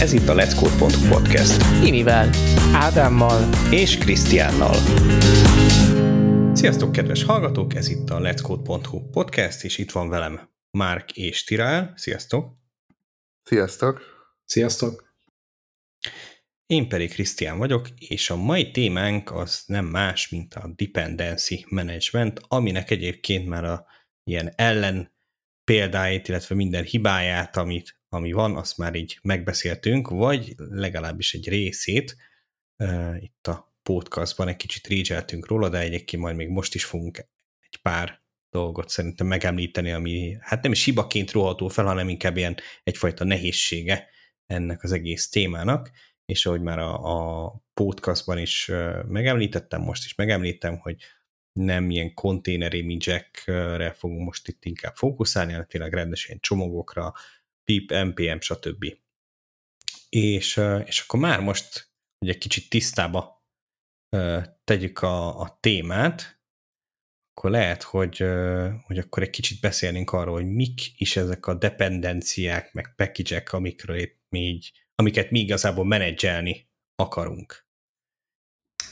Ez itt a Let's Code.hu podcast. Imivel, Ádámmal és Krisztiánnal. Sziasztok, kedves hallgatók! Ez itt a Let's Code.hu podcast, és itt van velem Márk és Tirál. Sziasztok! Sziasztok! Sziasztok! Én pedig Krisztián vagyok, és a mai témánk az nem más, mint a dependency management, aminek egyébként már a ilyen ellen példáit, illetve minden hibáját, amit ami van, azt már így megbeszéltünk, vagy legalábbis egy részét uh, itt a podcastban egy kicsit régyeltünk róla, de egyébként majd még most is fogunk egy pár dolgot szerintem megemlíteni, ami hát nem is hibaként róható fel, hanem inkább ilyen egyfajta nehézsége ennek az egész témának, és ahogy már a, a podcastban is megemlítettem, most is megemlítem, hogy nem ilyen container image fogunk most itt inkább fókuszálni, hanem tényleg rendesen csomagokra, PIP, NPM, stb. És, és akkor már most, egy kicsit tisztába tegyük a, a témát, akkor lehet, hogy, hogy akkor egy kicsit beszélnénk arról, hogy mik is ezek a dependenciák, meg package amikről mi így, amiket mi igazából menedzselni akarunk.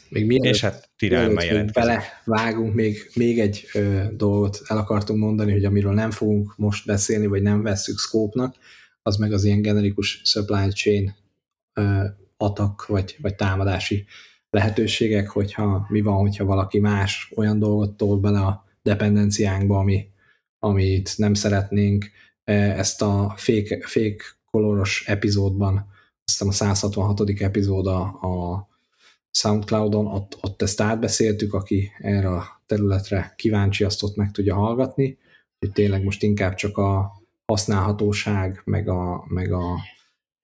Még mielőtt, és hát mielőtt bele vágunk, még, még egy ö, dolgot el akartunk mondani, hogy amiről nem fogunk most beszélni, vagy nem vesszük scope-nak, az meg az ilyen generikus supply chain ö, atak, vagy, vagy támadási lehetőségek, hogyha mi van, hogyha valaki más olyan dolgot tol bele a dependenciánkba, ami, amit nem szeretnénk. Ezt a fake, fake koloros epizódban, azt a 166. epizód a, a Soundcloudon, ott, ott ezt átbeszéltük, aki erre a területre kíváncsi, azt ott meg tudja hallgatni, hogy tényleg most inkább csak a használhatóság, meg a, meg a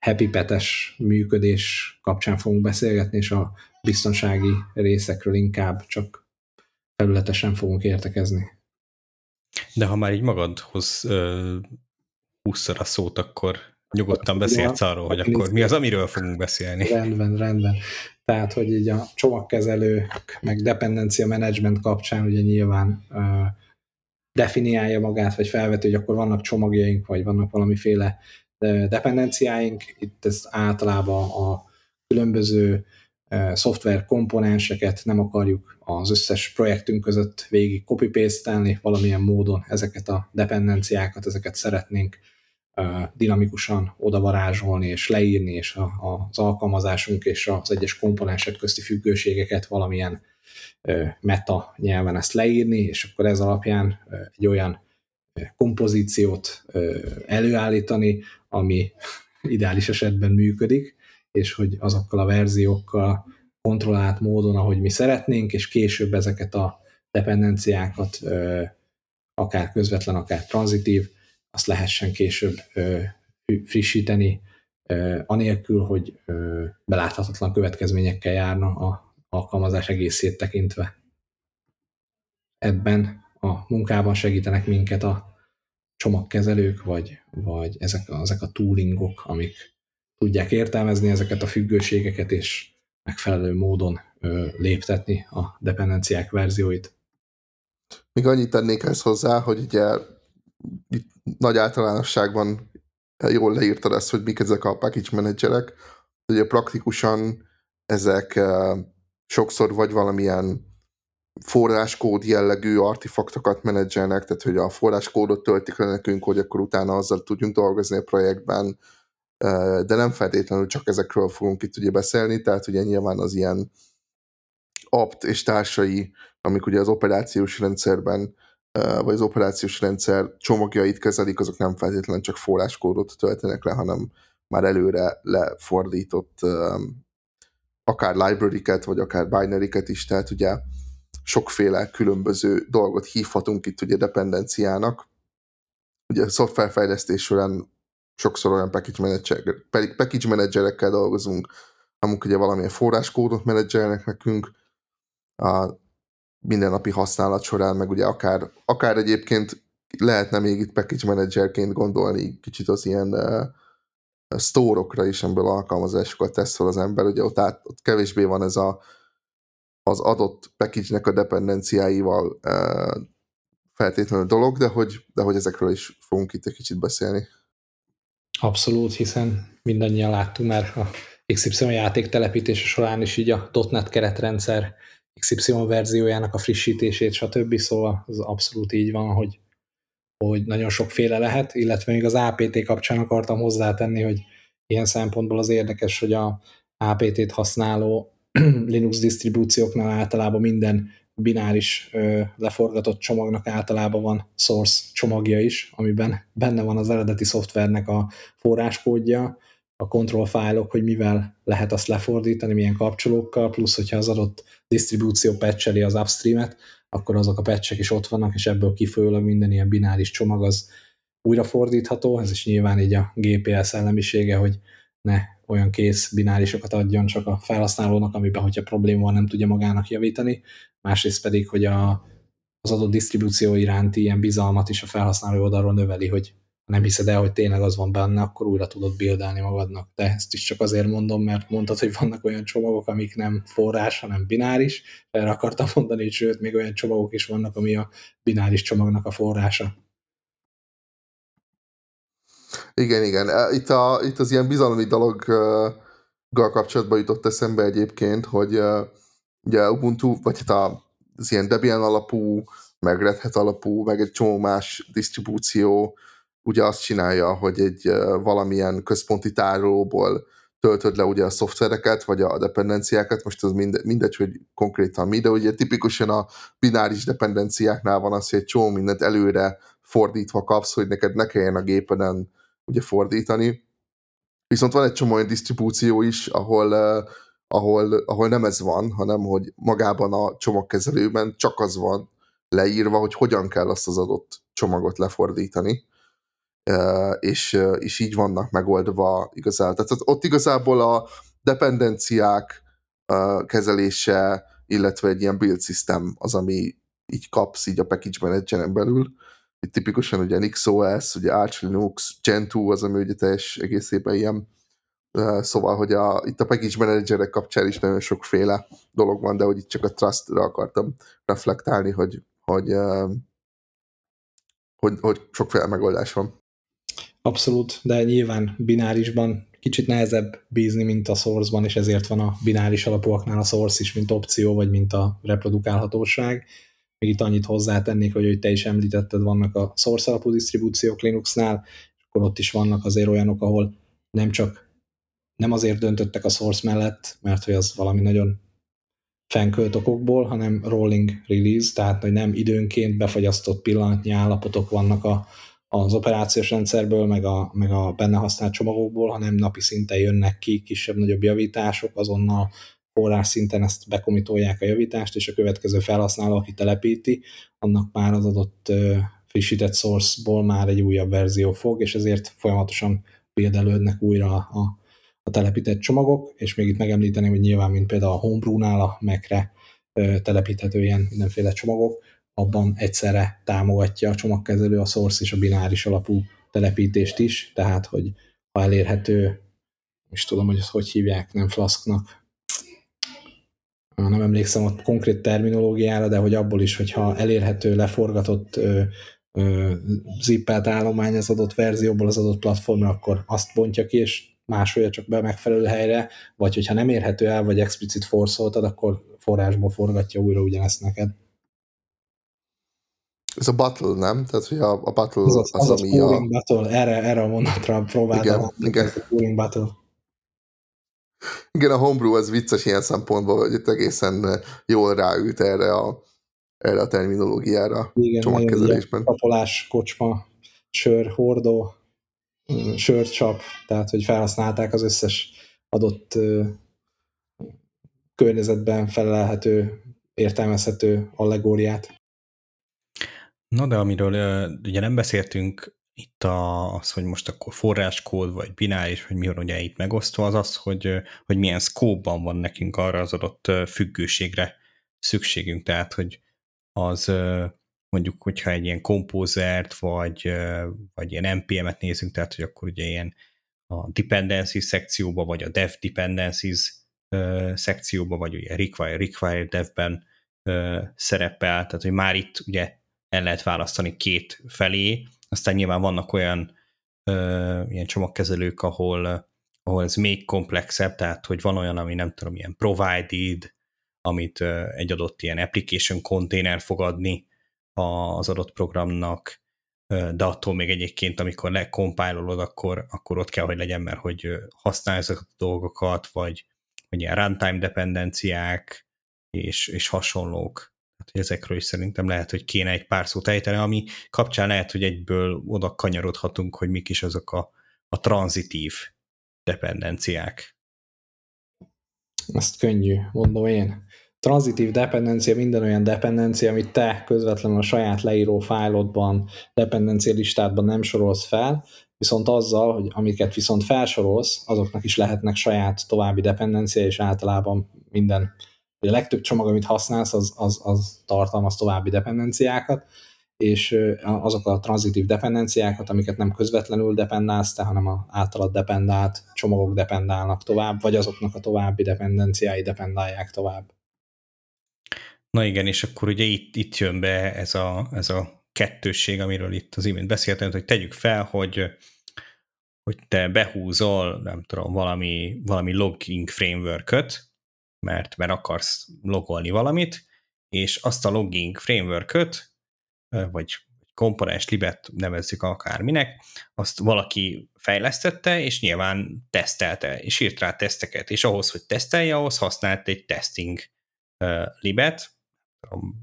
happy petes működés kapcsán fogunk beszélgetni, és a biztonsági részekről inkább csak felületesen fogunk értekezni. De ha már így magadhoz húszszor a szót, akkor nyugodtan beszélsz arról, hogy akkor mi az, amiről fogunk beszélni. Rendben, rendben. Tehát, hogy így a csomagkezelők, meg dependencia management kapcsán ugye nyilván uh, definiálja magát, vagy felveti, hogy akkor vannak csomagjaink, vagy vannak valamiféle dependenciáink. Itt ez általában a különböző szoftver komponenseket nem akarjuk az összes projektünk között végig copy paste valamilyen módon ezeket a dependenciákat, ezeket szeretnénk dinamikusan odavarázsolni és leírni, és a, az alkalmazásunk és az egyes komponensek közti függőségeket valamilyen meta nyelven ezt leírni, és akkor ez alapján egy olyan kompozíciót előállítani, ami ideális esetben működik, és hogy azokkal a verziókkal kontrollált módon, ahogy mi szeretnénk, és később ezeket a dependenciákat akár közvetlen, akár tranzitív azt lehessen később frissíteni, anélkül, hogy beláthatatlan következményekkel járna a alkalmazás egészét tekintve. Ebben a munkában segítenek minket a csomagkezelők, vagy, vagy ezek, ezek a toolingok, amik tudják értelmezni ezeket a függőségeket, és megfelelő módon ö, léptetni a dependenciák verzióit. Még annyit tennék ezt hozzá, hogy ugye itt nagy általánosságban jól leírtad ezt, hogy mik ezek a package menedzserek. Ugye praktikusan ezek eh, sokszor vagy valamilyen forráskód jellegű artefaktokat menedzselnek, tehát hogy a forráskódot töltik le nekünk, hogy akkor utána azzal tudjunk dolgozni a projektben, eh, de nem feltétlenül csak ezekről fogunk itt ugye beszélni, tehát ugye nyilván az ilyen apt és társai, amik ugye az operációs rendszerben vagy az operációs rendszer csomagjait kezelik, azok nem feltétlenül csak forráskódot töltenek le, hanem már előre lefordított akár library-ket, vagy akár binary-ket is, tehát ugye sokféle különböző dolgot hívhatunk itt ugye dependenciának. Ugye a szoftverfejlesztés során sokszor olyan package, manager, package managerekkel dolgozunk, amik ugye valamilyen forráskódot menedzselnek nekünk, a mindennapi használat során, meg ugye akár, akár egyébként lehetne még itt package managerként gondolni kicsit az ilyen uh, store is, amiből alkalmazásokat tesz fel az ember, ugye ott, át, ott kevésbé van ez a, az adott package-nek a dependenciáival uh, feltétlenül dolog, de hogy, de hogy ezekről is fogunk itt egy kicsit beszélni. Abszolút, hiszen mindannyian láttuk már a XY játék telepítése során is így a .NET keretrendszer XY verziójának a frissítését, stb. Szóval az abszolút így van, hogy, hogy nagyon sokféle lehet, illetve még az APT kapcsán akartam hozzátenni, hogy ilyen szempontból az érdekes, hogy a APT-t használó Linux disztribúcióknál általában minden bináris ö, leforgatott csomagnak általában van source csomagja is, amiben benne van az eredeti szoftvernek a forráskódja, a control fájlok, hogy mivel lehet azt lefordítani, milyen kapcsolókkal, plusz hogyha az adott disztribúció patcheli az upstreamet, akkor azok a patchek is ott vannak, és ebből kifolyólag minden ilyen bináris csomag az újrafordítható, ez is nyilván így a GPL szellemisége, hogy ne olyan kész binárisokat adjon csak a felhasználónak, amiben, hogyha probléma van, nem tudja magának javítani, másrészt pedig, hogy a, az adott disztribúció iránti ilyen bizalmat is a felhasználó oldalról növeli, hogy nem hiszed el, hogy tényleg az van benne, akkor újra tudod bildelni magadnak. De ezt is csak azért mondom, mert mondtad, hogy vannak olyan csomagok, amik nem forrás, hanem bináris. Erre akartam mondani, hogy sőt, még olyan csomagok is vannak, ami a bináris csomagnak a forrása. Igen, igen. Itt, a, itt az ilyen bizalmi dologgal kapcsolatban jutott eszembe egyébként, hogy ugye Ubuntu, vagy hát az ilyen Debian alapú, meg Red Hat alapú, meg egy csomó más disztribúció ugye azt csinálja, hogy egy valamilyen központi tárolóból töltöd le ugye a szoftvereket, vagy a dependenciákat, most az minde, mindegy, hogy konkrétan mi, de ugye tipikusan a bináris dependenciáknál van az, hogy egy csomó mindent előre fordítva kapsz, hogy neked ne kelljen a gépeden ugye fordítani. Viszont van egy csomó olyan disztribúció is, ahol, uh, ahol, ahol nem ez van, hanem hogy magában a csomagkezelőben csak az van leírva, hogy hogyan kell azt az adott csomagot lefordítani. És, és így vannak megoldva igazából. Tehát ott igazából a dependenciák kezelése, illetve egy ilyen build system az, ami így kapsz így a package manageren belül, itt tipikusan ugye NixOS, ugye Arch Linux, Gentoo az, ami ugye teljes egészében ilyen, szóval, hogy a, itt a package managerek kapcsán is nagyon sokféle dolog van, de hogy itt csak a trust-ra akartam reflektálni, hogy, hogy, hogy, hogy sokféle megoldás van. Abszolút, de nyilván binárisban kicsit nehezebb bízni, mint a source-ban, és ezért van a bináris alapúaknál a source is, mint opció, vagy mint a reprodukálhatóság. Még itt annyit hozzátennék, hogy, hogy te is említetted, vannak a source alapú disztribúciók Linuxnál, akkor ott is vannak azért olyanok, ahol nem csak nem azért döntöttek a source mellett, mert hogy az valami nagyon fenkölt okokból, hanem rolling release, tehát hogy nem időnként befagyasztott pillanatnyi állapotok vannak a, az operációs rendszerből, meg a, meg a benne használt csomagokból, hanem napi szinten jönnek ki kisebb-nagyobb javítások, azonnal forrás szinten ezt bekomitolják a javítást, és a következő felhasználó, aki telepíti, annak már az adott frissített source-ból már egy újabb verzió fog, és ezért folyamatosan példelődnek újra a, a telepített csomagok, és még itt megemlíteném, hogy nyilván, mint például a Homebrew-nál a Mac-re telepíthető ilyen mindenféle csomagok, abban egyszerre támogatja a csomagkezelő a source és a bináris alapú telepítést is, tehát, hogy ha elérhető, és tudom, hogy ezt hogy hívják, nem flasknak, nem emlékszem a konkrét terminológiára, de hogy abból is, hogyha elérhető, leforgatott zippelt állomány az adott verzióból az adott platformra, akkor azt bontja ki, és másolja csak be megfelelő helyre, vagy hogyha nem érhető el, vagy explicit forszoltad, akkor forrásból forgatja újra ugyanezt neked. Ez a battle, nem? Tehát, hogy a, a battle az, az, az, az ami a... battle, erre, erre a mondatra próbáltam. Igen, igen. battle. Igen, a homebrew az vicces ilyen szempontból, hogy itt egészen eh, jól ráült erre a, erre a terminológiára Igen, csomagkezelésben. Kapolás, kocsma, sör, hordó, mm, sörcsap, tehát hogy felhasználták az összes adott környezetben felelhető, értelmezhető allegóriát. Na de amiről ugye nem beszéltünk itt a, az, hogy most akkor forráskód, vagy bináris, vagy mi van ugye itt megosztva, az az, hogy, hogy milyen szkóban van nekünk arra az adott függőségre szükségünk, tehát, hogy az mondjuk, hogyha egy ilyen kompózert, vagy, vagy ilyen NPM-et nézünk, tehát, hogy akkor ugye ilyen a dependencies szekcióba, vagy a dev dependencies szekcióba, vagy ugye require, require devben szerepel, tehát, hogy már itt ugye el lehet választani két felé, aztán nyilván vannak olyan ö, ilyen csomagkezelők, ahol ahol ez még komplexebb, tehát hogy van olyan, ami nem tudom, ilyen provided, amit egy adott ilyen application konténer fogadni az adott programnak, de attól még egyébként, amikor lekompálolod, akkor, akkor ott kell, hogy legyen, mert hogy használj ezeket a dolgokat, vagy, vagy ilyen runtime dependenciák, és, és hasonlók. Hát, ezekről is szerintem lehet, hogy kéne egy pár szót ejteni, ami kapcsán lehet, hogy egyből oda kanyarodhatunk, hogy mik is azok a, a tranzitív dependenciák. Ezt könnyű, mondom én. Transitív dependencia minden olyan dependencia, amit te közvetlenül a saját leíró fájlodban, dependencia listádban nem sorolsz fel, viszont azzal, hogy amiket viszont felsorolsz, azoknak is lehetnek saját további dependencia, és általában minden, vagy a legtöbb csomag, amit használsz, az, az, az tartalmaz további dependenciákat, és azok a tranzitív dependenciákat, amiket nem közvetlenül dependálsz te, hanem a általad dependált csomagok dependálnak tovább, vagy azoknak a további dependenciái dependálják tovább. Na igen, és akkor ugye itt, itt jön be ez a, ez a kettősség, amiről itt az imént beszéltem, hogy tegyük fel, hogy, hogy te behúzol, nem tudom, valami, valami logging framework mert, mert akarsz logolni valamit, és azt a logging framework vagy komponens libet nevezzük akárminek, azt valaki fejlesztette, és nyilván tesztelte, és írt rá teszteket, és ahhoz, hogy tesztelje, ahhoz használt egy testing libet,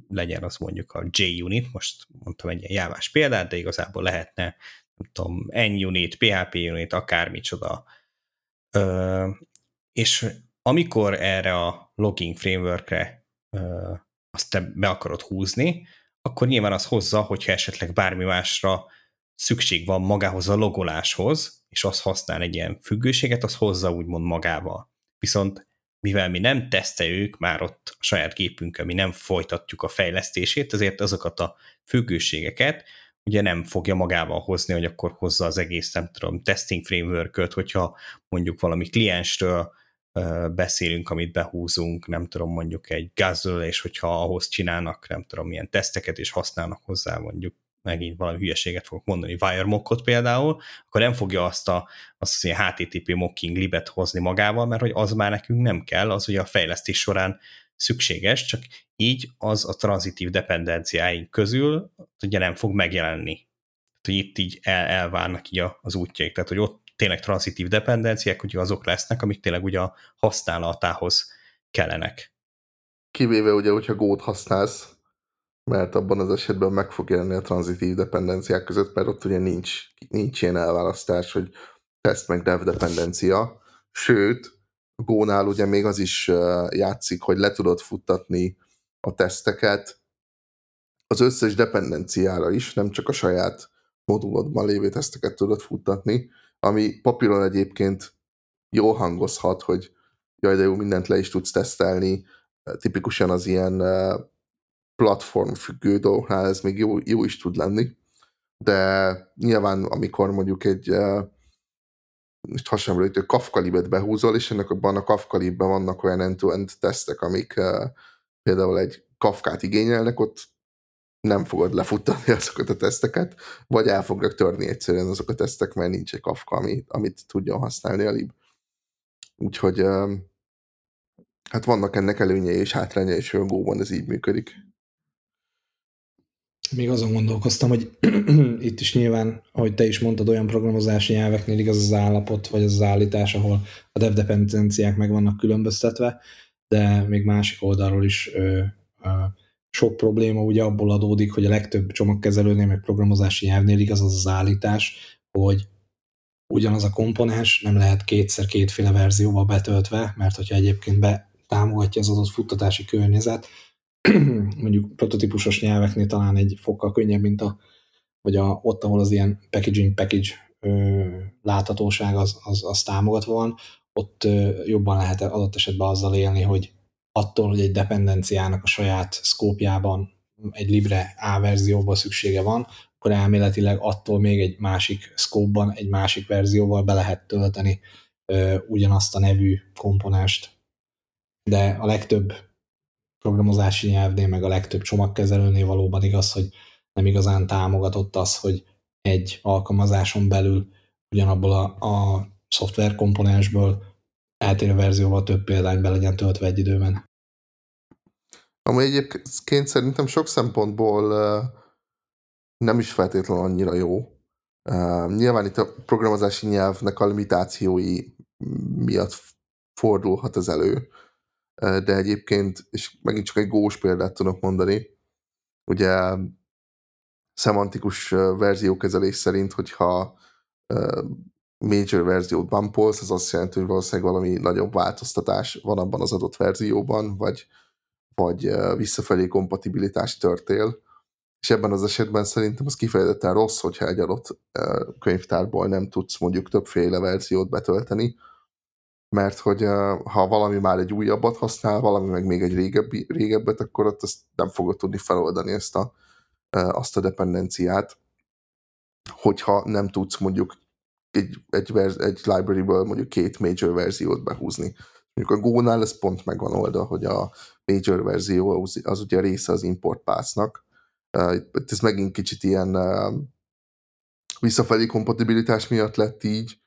legyen az mondjuk a JUnit, most mondtam egy ilyen jávás példát, de igazából lehetne, nem tudom, NUnit, PHP unit, akármicsoda. Ö, és amikor erre a logging frameworkre azt te be akarod húzni, akkor nyilván az hozza, hogyha esetleg bármi másra szükség van magához a logoláshoz, és az használ egy ilyen függőséget, az hozza úgymond magával. Viszont mivel mi nem teszteljük már ott a saját gépünkön, mi nem folytatjuk a fejlesztését, ezért azokat a függőségeket ugye nem fogja magával hozni, hogy akkor hozza az egész, nem tudom, testing framework hogyha mondjuk valami klienstől beszélünk, amit behúzunk, nem tudom, mondjuk egy Guzzle, és hogyha ahhoz csinálnak, nem tudom, milyen teszteket, és használnak hozzá mondjuk megint valami hülyeséget fogok mondani, mockot például, akkor nem fogja azt a, azt az HTTP mocking libet hozni magával, mert hogy az már nekünk nem kell, az ugye a fejlesztés során szükséges, csak így az a tranzitív dependenciáink közül ugye nem fog megjelenni. Tehát, hogy itt így el, elvárnak így az útjaik, tehát hogy ott tényleg tranzitív dependenciák, ugye azok lesznek, amik tényleg ugye a használatához kellenek. Kivéve ugye, hogyha gót használsz, mert abban az esetben meg fog jelenni a tranzitív dependenciák között, mert ott ugye nincs, nincs ilyen elválasztás, hogy test meg dev dependencia, sőt, a Go-nál ugye még az is játszik, hogy le tudod futtatni a teszteket az összes dependenciára is, nem csak a saját modulodban lévő teszteket tudod futtatni, ami papíron egyébként jól hangozhat, hogy jaj, de jó, mindent le is tudsz tesztelni, tipikusan az ilyen platform függő dolgoknál ez még jó, jó is tud lenni, de nyilván amikor mondjuk egy most hasonló, hogy Kafka libet behúzol, és ennek abban a Kafka libben vannak olyan end-to-end tesztek, amik például egy Kafkát igényelnek, ott nem fogod lefuttatni azokat a teszteket, vagy el fognak törni egyszerűen azok a tesztek, mert nincs egy Kafka, ami, amit tudjon használni a lib. Úgyhogy hát vannak ennek előnyei és hátrányai, és Go-ban ez így működik még azon gondolkoztam, hogy itt is nyilván, ahogy te is mondtad, olyan programozási nyelveknél igaz az állapot, vagy az, az állítás, ahol a dev dependenciák meg vannak különböztetve, de még másik oldalról is ö, ö, sok probléma ugye abból adódik, hogy a legtöbb csomagkezelőnél, meg programozási nyelvnél igaz az az állítás, hogy ugyanaz a komponens nem lehet kétszer kétféle verzióval betöltve, mert hogyha egyébként be támogatja az adott futtatási környezet, mondjuk prototípusos nyelveknél talán egy fokkal könnyebb, mint a, vagy a, ott, ahol az ilyen packaging package ö, láthatóság az, az, az támogatva van, ott ö, jobban lehet adott esetben azzal élni, hogy attól, hogy egy dependenciának a saját szkópjában egy Libre A verzióban szüksége van, akkor elméletileg attól még egy másik szkópban, egy másik verzióval be lehet tölteni ö, ugyanazt a nevű komponást. De a legtöbb programozási nyelvnél, meg a legtöbb csomagkezelőnél valóban igaz, hogy nem igazán támogatott az, hogy egy alkalmazáson belül ugyanabból a, a szoftver komponensből eltérő verzióval több példány be legyen töltve egy időben. Ami egyébként szerintem sok szempontból nem is feltétlenül annyira jó. Nyilván itt a programozási nyelvnek a limitációi miatt fordulhat ez elő, de egyébként, és megint csak egy gós példát tudok mondani, ugye szemantikus verziókezelés szerint, hogyha major verziót bumpolsz, az azt jelenti, hogy valószínűleg valami nagyobb változtatás van abban az adott verzióban, vagy, vagy visszafelé kompatibilitás törtél. És ebben az esetben szerintem az kifejezetten rossz, hogyha egy adott könyvtárból nem tudsz mondjuk többféle verziót betölteni, mert hogy ha valami már egy újabbat használ, valami meg még egy régebbi, régebbet, akkor ott ezt nem fogod tudni feloldani ezt a, azt a dependenciát, hogyha nem tudsz mondjuk egy, egy, verz, egy library-ből mondjuk két major verziót behúzni. Mondjuk a Go-nál ez pont megvan oldva, hogy a major verzió az, az ugye része az import path-nak. Uh, itt ez megint kicsit ilyen uh, visszafelé kompatibilitás miatt lett így,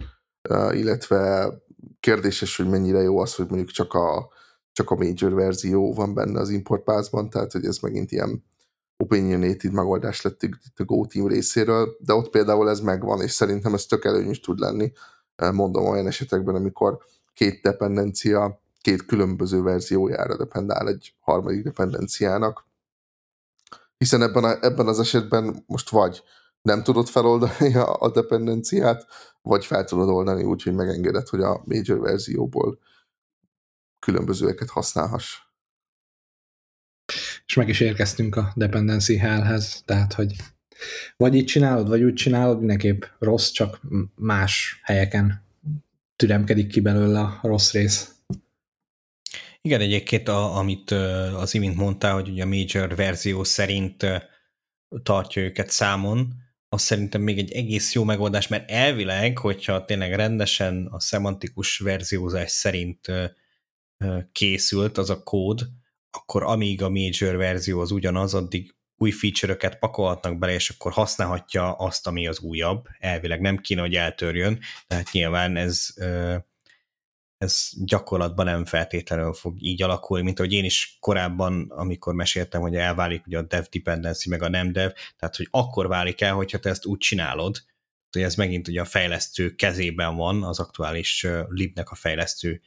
uh, illetve kérdéses, hogy mennyire jó az, hogy mondjuk csak a, csak a major verzió van benne az import path-ban, tehát hogy ez megint ilyen opinionated megoldás lett itt a Go Team részéről, de ott például ez megvan, és szerintem ez tök előnyös tud lenni, mondom olyan esetekben, amikor két dependencia két különböző verziójára dependál egy harmadik dependenciának. Hiszen ebben, a, ebben az esetben most vagy nem tudod feloldani a, a dependenciát, vagy fel tudod oldani úgy, hogy megengeded, hogy a major verzióból különbözőeket használhass és meg is érkeztünk a dependency hellhez, tehát, hogy vagy így csinálod, vagy úgy csinálod, mindenképp rossz, csak más helyeken türemkedik ki belőle a rossz rész. Igen, egyébként a, amit az imént mondtál, hogy ugye a major verzió szerint tartja őket számon, az szerintem még egy egész jó megoldás, mert elvileg, hogyha tényleg rendesen a szemantikus verziózás szerint készült az a kód, akkor amíg a major verzió az ugyanaz, addig új feature-öket pakolhatnak bele, és akkor használhatja azt, ami az újabb. Elvileg nem kéne, hogy eltörjön, tehát nyilván ez, ez gyakorlatban nem feltétlenül fog így alakulni, mint ahogy én is korábban, amikor meséltem, hogy elválik ugye a dev dependency meg a nem dev, tehát hogy akkor válik el, hogyha te ezt úgy csinálod, hogy ez megint ugye a fejlesztő kezében van, az aktuális libnek a fejlesztő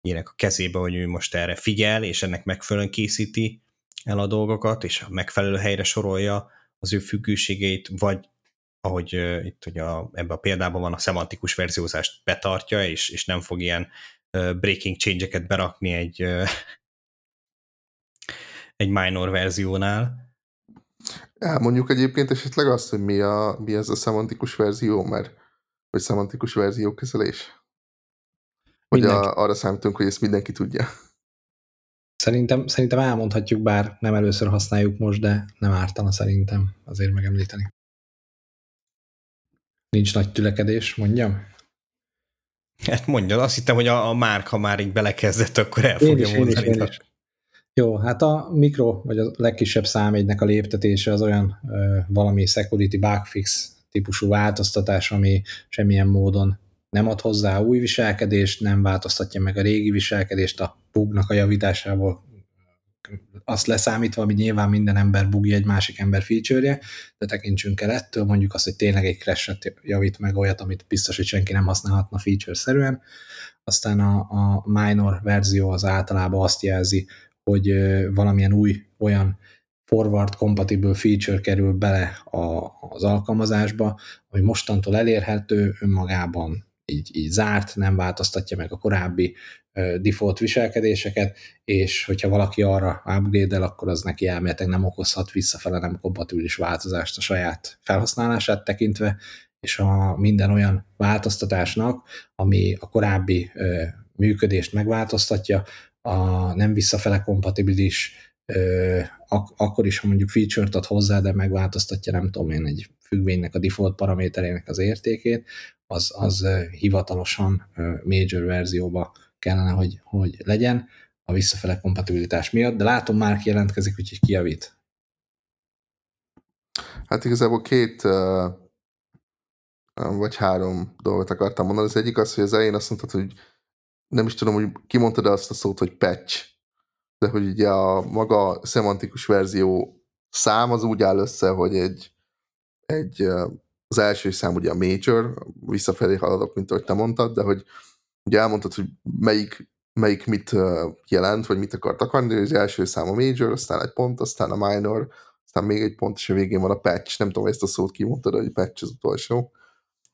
ilyenek a kezébe, hogy ő most erre figyel, és ennek megfelelően készíti el a dolgokat, és a megfelelő helyre sorolja az ő függőségeit, vagy ahogy uh, itt ugye a, ebben a példában van, a szemantikus verziózást betartja, és, és nem fog ilyen uh, breaking change-eket berakni egy, uh, egy minor verziónál. Elmondjuk egyébként esetleg azt, hogy mi, a, mi ez a szemantikus verzió, mert vagy szemantikus verziókezelés? Vagy a, arra számítunk, hogy ezt mindenki tudja. Szerintem, szerintem elmondhatjuk, bár nem először használjuk most, de nem ártana szerintem azért megemlíteni. Nincs nagy tülekedés, mondjam? Hát mondjad, azt hittem, hogy a, a márka már így belekezdett, akkor el fogja én is, mondani. Én is, én is. Jó, hát a mikro, vagy a legkisebb számegynek a léptetése az olyan ö, valami security bugfix típusú változtatás, ami semmilyen módon nem ad hozzá új viselkedést, nem változtatja meg a régi viselkedést a bugnak a javításából, azt leszámítva, hogy nyilván minden ember bugja egy másik ember feature-je, de tekintsünk el ettől, mondjuk azt, hogy tényleg egy crash javít meg olyat, amit biztos, hogy senki nem használhatna feature-szerűen. Aztán a, a minor verzió az általában azt jelzi, hogy valamilyen új olyan forward compatible feature kerül bele a, az alkalmazásba, hogy mostantól elérhető önmagában így, így zárt, nem változtatja meg a korábbi default viselkedéseket, és hogyha valaki arra upgrade akkor az neki elméletek nem okozhat visszafele nem kompatibilis változást a saját felhasználását tekintve, és a minden olyan változtatásnak, ami a korábbi ö, működést megváltoztatja, a nem visszafele kompatibilis, ö, ak- akkor is, ha mondjuk feature-t ad hozzá, de megváltoztatja, nem tudom én, egy függvénynek a default paraméterének az értékét, az, az hivatalosan major verzióba kellene, hogy, hogy legyen a visszafele kompatibilitás miatt, de látom már jelentkezik, úgyhogy kijavít. Hát igazából két, vagy három dolgot akartam mondani. Az egyik az, hogy az elején azt mondtad, hogy nem is tudom, hogy kimondtad azt a szót, hogy patch, de hogy ugye a maga szemantikus verzió szám az úgy áll össze, hogy egy, egy az első szám ugye a major, visszafelé haladok, mint ahogy te mondtad, de hogy ugye elmondtad, hogy melyik, melyik mit jelent, vagy mit akart akarni, az első szám a major, aztán egy pont, aztán a minor, aztán még egy pont, és a végén van a patch. Nem tudom, ezt a szót kimondtad, hogy patch az utolsó.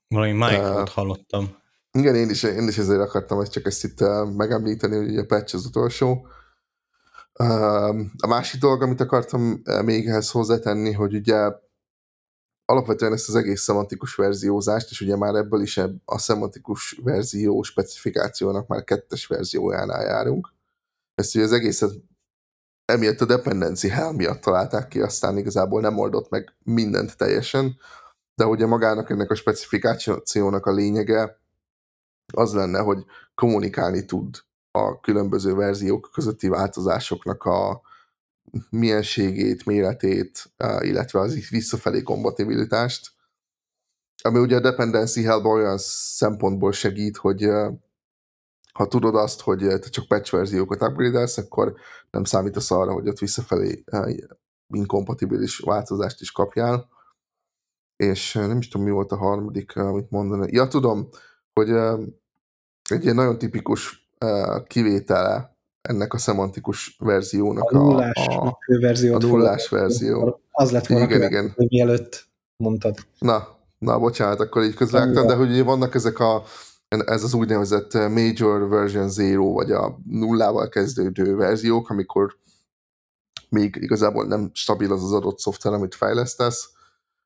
Valami micro uh, hallottam. Igen, én is, én is ezért akartam ezt csak ezt itt megemlíteni, hogy a patch az utolsó. Uh, a másik dolog, amit akartam még ehhez hozzátenni, hogy ugye alapvetően ezt az egész szemantikus verziózást, és ugye már ebből is a szemantikus verzió specifikációnak már kettes verziójánál járunk. Ezt ugye az egészet emiatt a dependency hell miatt találták ki, aztán igazából nem oldott meg mindent teljesen, de ugye magának ennek a specifikációnak a lényege az lenne, hogy kommunikálni tud a különböző verziók közötti változásoknak a mienségét, méretét, illetve az visszafelé kompatibilitást, ami ugye a dependency hell olyan szempontból segít, hogy ha tudod azt, hogy te csak patch verziókat upgrade akkor nem számítasz arra, hogy ott visszafelé inkompatibilis változást is kapjál. És nem is tudom, mi volt a harmadik, amit mondani. Ja, tudom, hogy egy ilyen nagyon tipikus kivétele ennek a szemantikus verziónak. A nullás a, a, verzió. A nullás verzió. Az lett volna igen, igen. mielőtt mondtad. Na, na, bocsánat, akkor így közvágtam, de hogy vannak ezek a ez az úgynevezett Major Version Zero, vagy a nullával kezdődő verziók, amikor még igazából nem stabil az az adott szoftver, amit fejlesztesz,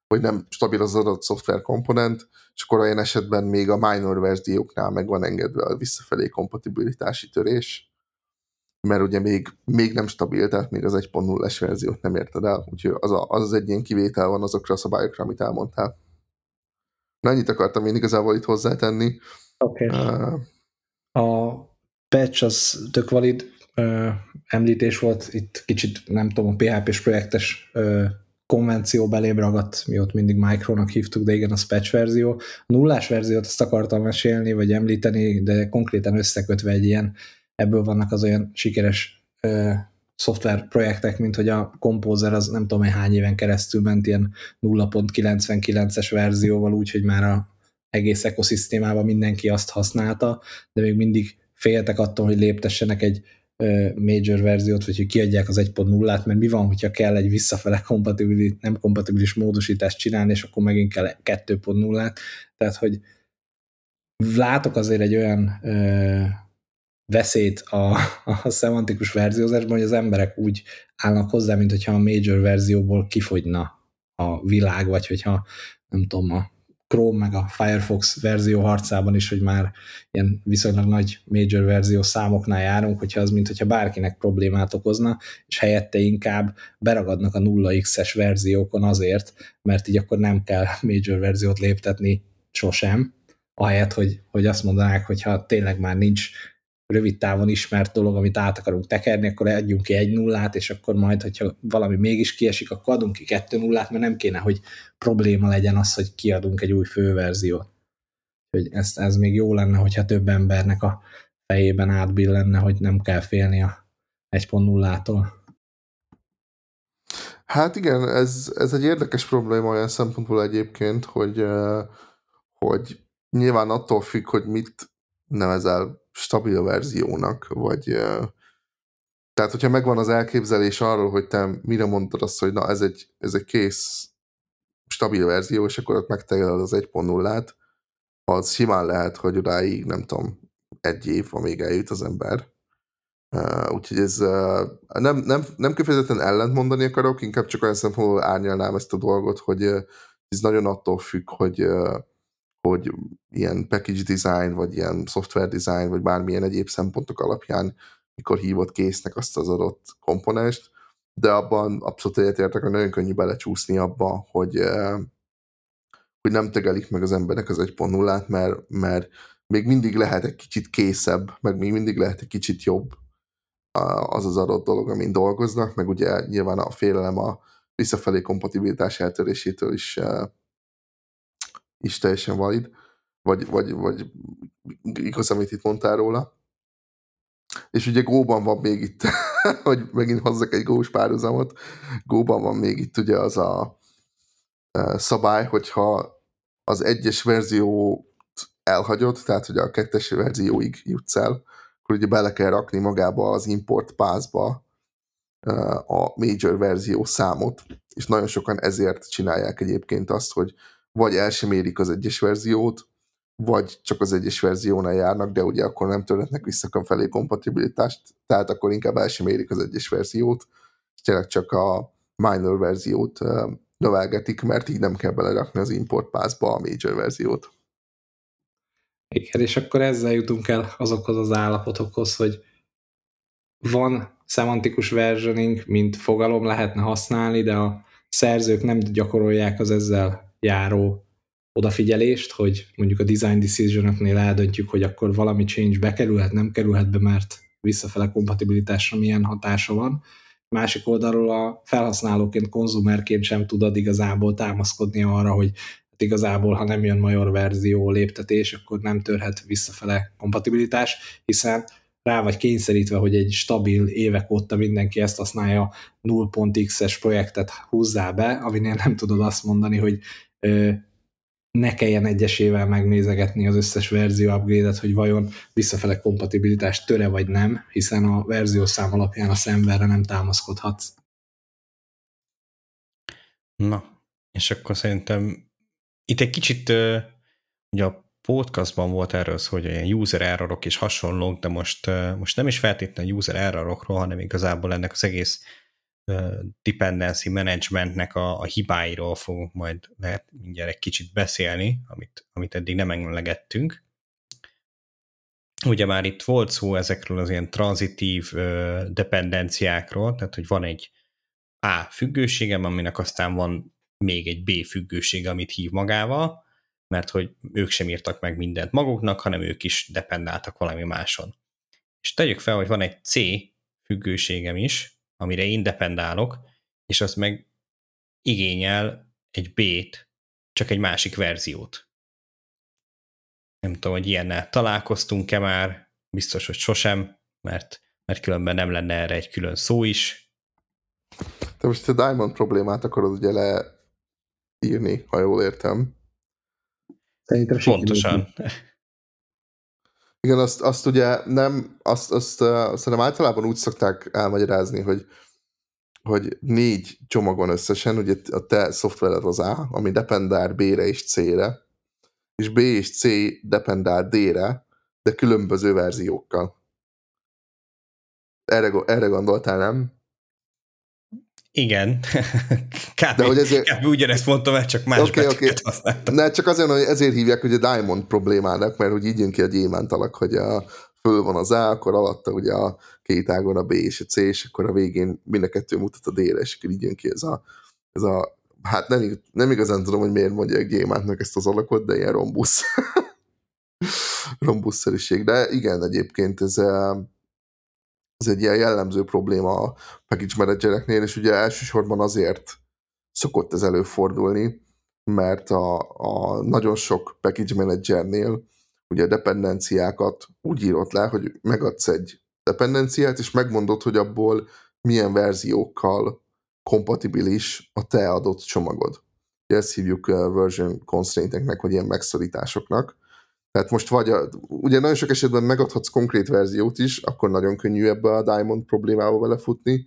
vagy nem stabil az adott szoftver komponent, és akkor olyan esetben még a minor verzióknál meg van engedve a visszafelé kompatibilitási törés, mert ugye még, még nem stabil, tehát még az 1.0-es verziót nem érted el, úgyhogy az, a, az, az egy ilyen kivétel van azokra a szabályokra, amit elmondtál. Na, ennyit akartam én igazából itt hozzátenni. Oké. Okay. Uh, a patch az tök valid uh, említés volt, itt kicsit nem tudom, a PHP-s projektes uh, konvenció belém ragadt, mi ott mindig Micronak hívtuk, de igen, az patch verzió. A nullás verziót azt akartam mesélni, vagy említeni, de konkrétan összekötve egy ilyen, ebből vannak az olyan sikeres uh, szoftver projektek, mint hogy a Composer az nem tudom, hány éven keresztül ment ilyen 0.99-es verzióval, úgyhogy már a egész ekoszisztémában mindenki azt használta, de még mindig féltek attól, hogy léptessenek egy major verziót, vagy hogy kiadják az 1.0-át, mert mi van, hogyha kell egy visszafele kompatibilis, nem kompatibilis módosítást csinálni, és akkor megint kell 2.0-át. Tehát, hogy látok azért egy olyan ö, veszélyt a, a szemantikus verziózásban, hogy az emberek úgy állnak hozzá, mint hogyha a major verzióból kifogyna a világ, vagy hogyha nem tudom, a Chrome meg a Firefox verzió harcában is, hogy már ilyen viszonylag nagy major verzió számoknál járunk, hogyha az, mint hogyha bárkinek problémát okozna, és helyette inkább beragadnak a 0x-es verziókon azért, mert így akkor nem kell major verziót léptetni sosem, ahelyett, hogy, hogy azt mondanák, hogyha tényleg már nincs rövid távon ismert dolog, amit át akarunk tekerni, akkor adjunk ki egy nullát, és akkor majd, hogyha valami mégis kiesik, akkor adunk ki kettő nullát, mert nem kéne, hogy probléma legyen az, hogy kiadunk egy új főverziót. Hogy ez, ez még jó lenne, hogyha több embernek a fejében átbillenne, hogy nem kell félni a 1.0-tól. Hát igen, ez, ez egy érdekes probléma olyan szempontból egyébként, hogy, hogy nyilván attól függ, hogy mit nevezel stabil verziónak, vagy tehát, hogyha megvan az elképzelés arról, hogy te mire mondod azt, hogy na ez egy, ez egy kész stabil verzió, és akkor ott megtegeled az 1.0-át, az simán lehet, hogy odáig, nem tudom, egy év, amíg eljut az ember. Uh, úgyhogy ez uh, nem, nem, nem kifejezetten ellent mondani akarok, inkább csak olyan szempontból árnyalnám ezt a dolgot, hogy uh, ez nagyon attól függ, hogy uh, hogy ilyen package design, vagy ilyen software design, vagy bármilyen egyéb szempontok alapján, mikor hívott késznek azt az adott komponest, de abban abszolút egyetértek, hogy nagyon könnyű belecsúszni abba, hogy, hogy nem tegelik meg az embernek az 1.0-át, mert, mert még mindig lehet egy kicsit készebb, meg még mindig lehet egy kicsit jobb az az adott dolog, amin dolgoznak, meg ugye nyilván a félelem a visszafelé kompatibilitás eltörésétől is is teljesen valid, vagy, vagy, vagy igaz, amit itt mondtál róla. És ugye Góban van még itt, hogy megint hozzak egy gós párhuzamot, Góban van még itt ugye az a szabály, hogyha az egyes verzió elhagyod, tehát hogy a kettes verzióig jutsz el, akkor ugye bele kell rakni magába az import pászba a major verzió számot, és nagyon sokan ezért csinálják egyébként azt, hogy vagy el sem érik az egyes verziót, vagy csak az egyes verziónál járnak, de ugye akkor nem törhetnek vissza felé kompatibilitást, tehát akkor inkább el sem érik az egyes verziót, és tényleg csak a minor verziót növelgetik, mert így nem kell belerakni az import pathba a major verziót. Igen, és akkor ezzel jutunk el azokhoz az állapotokhoz, hogy van szemantikus versioning, mint fogalom lehetne használni, de a szerzők nem gyakorolják az ezzel járó odafigyelést, hogy mondjuk a design decision eldöntjük, hogy akkor valami change bekerülhet, nem kerülhet be, mert visszafele kompatibilitásra milyen hatása van. Másik oldalról a felhasználóként, konzumerként sem tudod igazából támaszkodni arra, hogy hát igazából, ha nem jön major verzió léptetés, akkor nem törhet visszafele kompatibilitás, hiszen rá vagy kényszerítve, hogy egy stabil évek óta mindenki ezt használja 0.x-es projektet húzzá be, aminél nem tudod azt mondani, hogy ne kelljen egyesével megnézegetni az összes verzió upgrade-et, hogy vajon visszafele kompatibilitás töre vagy nem, hiszen a verziószám alapján a szemverre nem támaszkodhatsz. Na, és akkor szerintem itt egy kicsit ugye a podcastban volt erről szó, hogy ilyen user errorok és hasonlók, de most, most nem is feltétlenül user errorokról, hanem igazából ennek az egész dependency managementnek a, a hibáiról fogunk majd lehet mindjárt egy kicsit beszélni, amit, amit eddig nem emlegettünk. Ugye már itt volt szó ezekről az ilyen tranzitív dependenciákról, tehát hogy van egy A függőségem, aminek aztán van még egy B függőség, amit hív magával, mert hogy ők sem írtak meg mindent maguknak, hanem ők is dependáltak valami máson. És tegyük fel, hogy van egy C függőségem is, amire én dependálok, és az meg igényel egy B-t, csak egy másik verziót. Nem tudom, hogy ilyennel találkoztunk-e már, biztos, hogy sosem, mert, mert különben nem lenne erre egy külön szó is. Te most a Diamond problémát akarod ugye leírni, ha jól értem. Szerintem Pontosan. Igen, azt, azt ugye nem, azt, azt, azt szerintem általában úgy szokták elmagyarázni, hogy hogy négy csomagon összesen, ugye a te szoftvered az A, ami dependál B-re és C-re, és B és C dependál D-re, de különböző verziókkal. Erre, erre gondoltál, nem? Igen. kb. De hogy ezért... kb. ugyanezt mondtam el, csak más okay, okay. használtam. Ne, csak azért, hogy ezért hívják hogy a Diamond problémának, mert hogy így jön ki a gyémánt alak, hogy a, föl van az A, akkor alatta ugye a két ágon a B és a C, és akkor a végén mind a kettő mutat a D-re, és akkor így jön ki ez a, ez a hát nem, nem igazán tudom, hogy miért mondja a gyémántnak ezt az alakot, de ilyen rombusz. rombusszerűség. De igen, egyébként ez, ez egy ilyen jellemző probléma a package managereknél, és ugye elsősorban azért szokott ez előfordulni, mert a, a nagyon sok package managernél ugye a dependenciákat úgy írod le, hogy megadsz egy dependenciát, és megmondod, hogy abból milyen verziókkal kompatibilis a te adott csomagod. Ezt hívjuk version constraint-eknek, vagy ilyen megszorításoknak. Tehát most vagy, a, ugye nagyon sok esetben megadhatsz konkrét verziót is, akkor nagyon könnyű ebbe a Diamond problémába belefutni,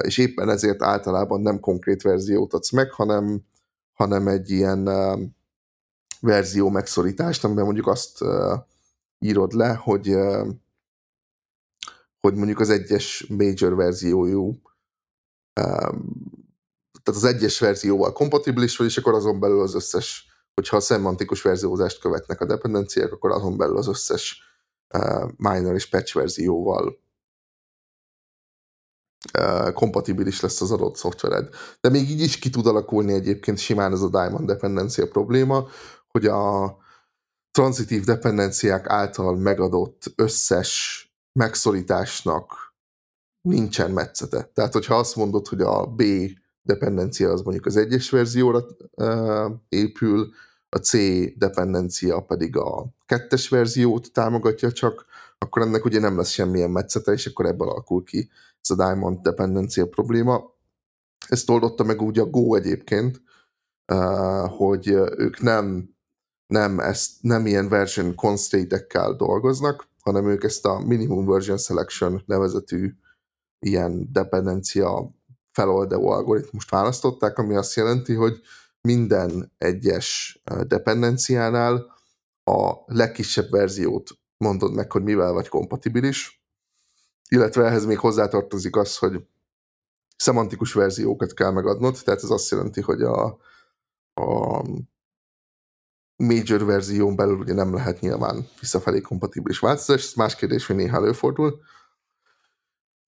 és éppen ezért általában nem konkrét verziót adsz meg, hanem, hanem egy ilyen verzió megszorítást, amiben mondjuk azt írod le, hogy hogy mondjuk az egyes major verziójú tehát az egyes verzióval kompatibilis vagy, és akkor azon belül az összes hogyha a szemantikus verziózást követnek a dependenciák, akkor azon belül az összes uh, minor és patch verzióval uh, kompatibilis lesz az adott szoftvered. De még így is ki tud alakulni egyébként simán ez a Diamond dependencia probléma, hogy a transitív dependenciák által megadott összes megszorításnak nincsen metszete. Tehát, hogyha azt mondod, hogy a B dependencia az mondjuk az egyes verzióra épül, a C dependencia pedig a kettes verziót támogatja csak, akkor ennek ugye nem lesz semmilyen metszete, és akkor ebből alakul ki ez a Diamond dependencia probléma. Ezt oldotta meg úgy a Go egyébként, hogy ők nem, nem, ezt, nem ilyen version constraint dolgoznak, hanem ők ezt a minimum version selection nevezetű ilyen dependencia feloldó algoritmust választották, ami azt jelenti, hogy minden egyes dependenciánál a legkisebb verziót mondod meg, hogy mivel vagy kompatibilis, illetve ehhez még hozzátartozik az, hogy szemantikus verziókat kell megadnod, tehát ez azt jelenti, hogy a, a major verzión belül ugye nem lehet nyilván visszafelé kompatibilis változás, ez más kérdés, hogy néha előfordul,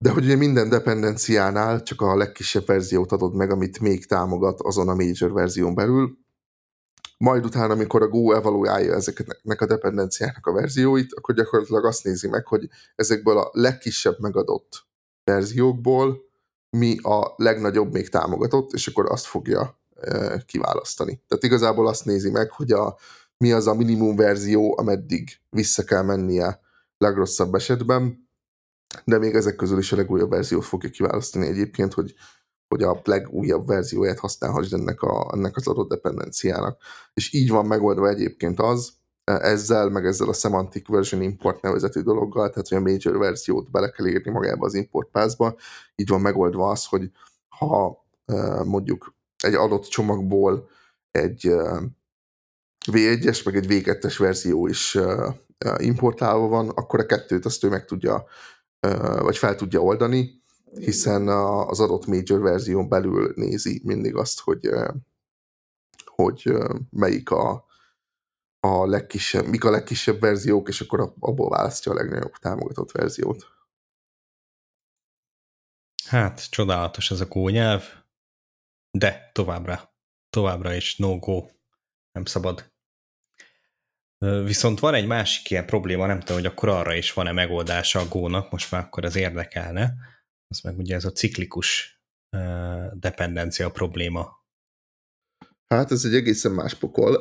de hogy ugye minden dependenciánál csak a legkisebb verziót adod meg, amit még támogat azon a major verzión belül, majd utána, amikor a Go evaluálja ezeknek a dependenciáknak a verzióit, akkor gyakorlatilag azt nézi meg, hogy ezekből a legkisebb megadott verziókból mi a legnagyobb még támogatott, és akkor azt fogja e, kiválasztani. Tehát igazából azt nézi meg, hogy a, mi az a minimum verzió, ameddig vissza kell mennie legrosszabb esetben, de még ezek közül is a legújabb verziót fogja kiválasztani egyébként, hogy, hogy a legújabb verzióját használhassd ennek, a, ennek az adott dependenciának. És így van megoldva egyébként az, ezzel, meg ezzel a Semantic Version Import nevezetű dologgal, tehát hogy a major verziót bele kell írni magába az import pászba, így van megoldva az, hogy ha mondjuk egy adott csomagból egy V1-es, meg egy V2-es verzió is importálva van, akkor a kettőt azt ő meg tudja vagy fel tudja oldani, hiszen az adott major verzión belül nézi mindig azt, hogy, hogy melyik a, a legkisebb, mik a legkisebb verziók, és akkor abból választja a legnagyobb támogatott verziót. Hát, csodálatos ez a kónyelv, de továbbra, továbbra is no-go, nem szabad Viszont van egy másik ilyen probléma, nem tudom, hogy akkor arra is van-e megoldása a gónak, most már akkor az érdekelne, az meg ugye ez a ciklikus dependencia probléma. Hát ez egy egészen más pokol.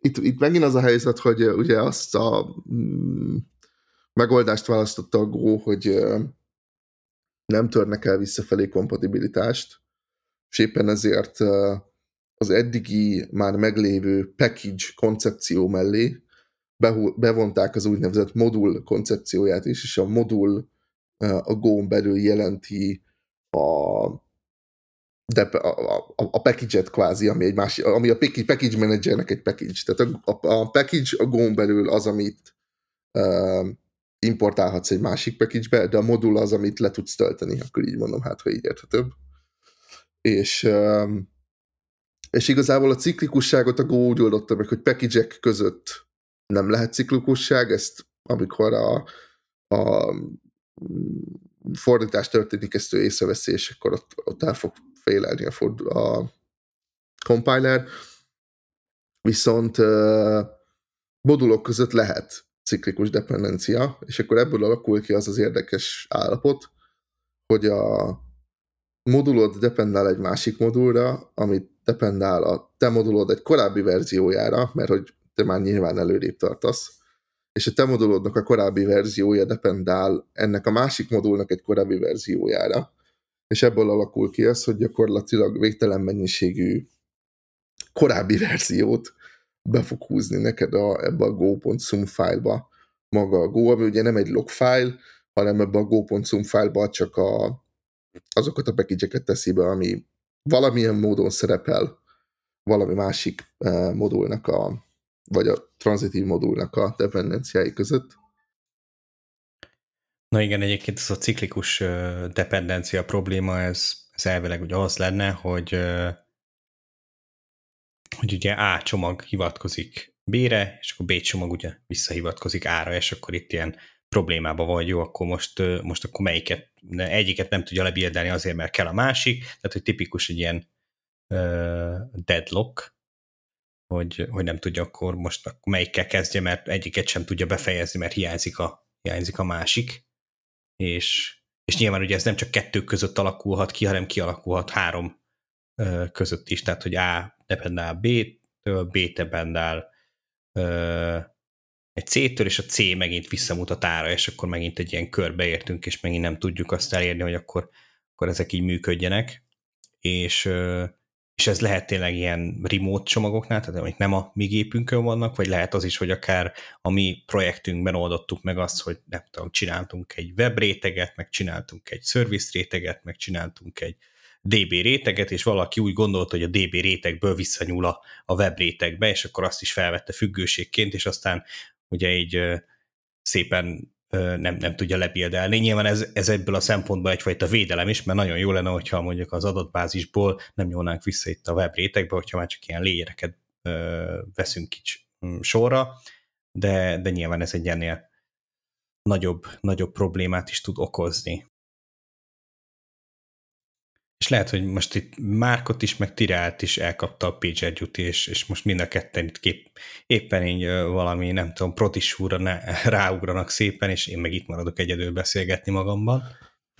itt, itt megint az a helyzet, hogy ugye azt a mm, megoldást választotta a Go, hogy nem törnek el visszafelé kompatibilitást, és éppen ezért az eddigi már meglévő package koncepció mellé bevonták az úgynevezett modul koncepcióját is, és a modul a go belül jelenti a, de a, a, a package-et kvázi, ami, egy másik, ami a package managernek egy package. Tehát a, a, package a go belül az, amit uh, importálhatsz egy másik package-be, de a modul az, amit le tudsz tölteni, akkor így mondom, hát, ha így érthetőbb. És um, és igazából a ciklikusságot a Go úgy oldotta meg, hogy package között nem lehet ciklikusság, ezt amikor a, a fordítás történik, ezt ő észreveszi, és akkor ott, ott el fog félelni a, ford, a compiler. Viszont uh, modulok között lehet ciklikus dependencia, és akkor ebből alakul ki az az érdekes állapot, hogy a modulod dependál egy másik modulra, amit dependál a te modulod egy korábbi verziójára, mert hogy te már nyilván előrébb tartasz, és a te modulodnak a korábbi verziója dependál ennek a másik modulnak egy korábbi verziójára, és ebből alakul ki az, hogy gyakorlatilag végtelen mennyiségű korábbi verziót be fog húzni neked a, ebbe a go.sum fájlba. Maga a Go, ami ugye nem egy log file, hanem ebbe a go.sum fájlba csak a, azokat a package teszi be, ami valamilyen módon szerepel valami másik uh, modulnak a, vagy a tranzitív modulnak a dependenciái között. Na igen, egyébként ez a ciklikus dependencia probléma, ez, ez elvileg ugye az lenne, hogy hogy ugye A csomag hivatkozik B-re, és akkor B csomag ugye visszahivatkozik A-ra, és akkor itt ilyen problémába vagy, jó, akkor most, most akkor melyiket, egyiket nem tudja lebildelni azért, mert kell a másik, tehát hogy tipikus egy ilyen uh, deadlock, hogy, hogy nem tudja akkor most akkor melyikkel kezdje, mert egyiket sem tudja befejezni, mert hiányzik a, hiányzik a másik, és, és nyilván ugye ez nem csak kettő között alakulhat ki, hanem kialakulhat három között is, tehát hogy A dependál B-től, B dependál egy C-től, és a C megint visszamutat ára, és akkor megint egy ilyen körbe értünk, és megint nem tudjuk azt elérni, hogy akkor, akkor ezek így működjenek, és, és ez lehet tényleg ilyen remote csomagoknál, tehát amik nem a mi gépünkön vannak, vagy lehet az is, hogy akár a mi projektünkben oldottuk meg azt, hogy nem tudom, csináltunk egy web réteget, meg csináltunk egy service réteget, meg csináltunk egy DB réteget, és valaki úgy gondolta, hogy a DB rétegből visszanyúl a, a web rétegbe, és akkor azt is felvette függőségként, és aztán ugye így szépen nem, nem tudja lebildelni. Nyilván ez, ez ebből a szempontból egyfajta védelem is, mert nagyon jó lenne, hogyha mondjuk az adatbázisból nem nyúlnánk vissza itt a web rétegbe, hogyha már csak ilyen légyereket veszünk kicsi mm, sorra, de, de nyilván ez egy ennél nagyobb, nagyobb problémát is tud okozni. És lehet, hogy most itt Márkot is, meg Tirált is elkapta a Pager Duty, és, és most mind a ketten itt kép, éppen így valami, nem tudom, protisúra ne, ráugranak szépen, és én meg itt maradok egyedül beszélgetni magamban.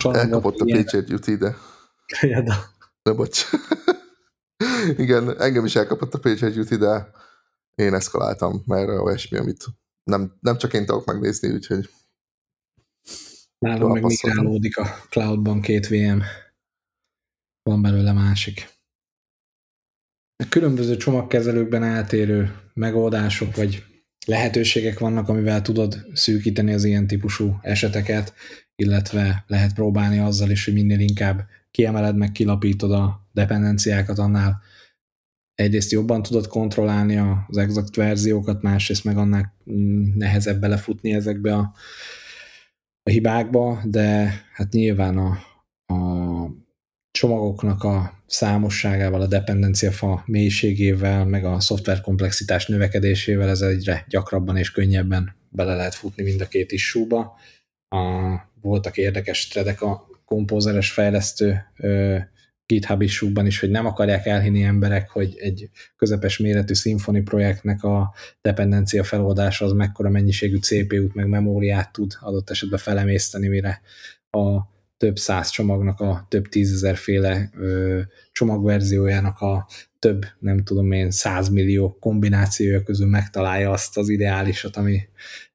Elkapott a Pager Duty, de... De bocs. Igen, engem is elkapott a Pager Duty, de én eszkaláltam, mert olyasmi, amit nem, nem csak én tudok megnézni, úgyhogy... Nálunk meg migrálódik a cloudban két VM van belőle másik. A különböző csomagkezelőkben eltérő megoldások vagy lehetőségek vannak, amivel tudod szűkíteni az ilyen típusú eseteket, illetve lehet próbálni azzal is, hogy minél inkább kiemeled meg, kilapítod a dependenciákat, annál egyrészt jobban tudod kontrollálni az exakt verziókat, másrészt meg annál nehezebb belefutni ezekbe a, a hibákba, de hát nyilván a, csomagoknak a számosságával, a dependenciafa mélységével, meg a szoftver komplexitás növekedésével ez egyre gyakrabban és könnyebben bele lehet futni mind a két issúba. A, voltak érdekes tredek a kompózeres fejlesztő ö, GitHub issúban is, hogy nem akarják elhinni emberek, hogy egy közepes méretű Symfony projektnek a dependencia feloldása az mekkora mennyiségű CPU-t meg memóriát tud adott esetben felemészteni, mire a több száz csomagnak a több tízezer féle ö, csomagverziójának a több, nem tudom én, százmillió kombinációja közül megtalálja azt az ideálisat, ami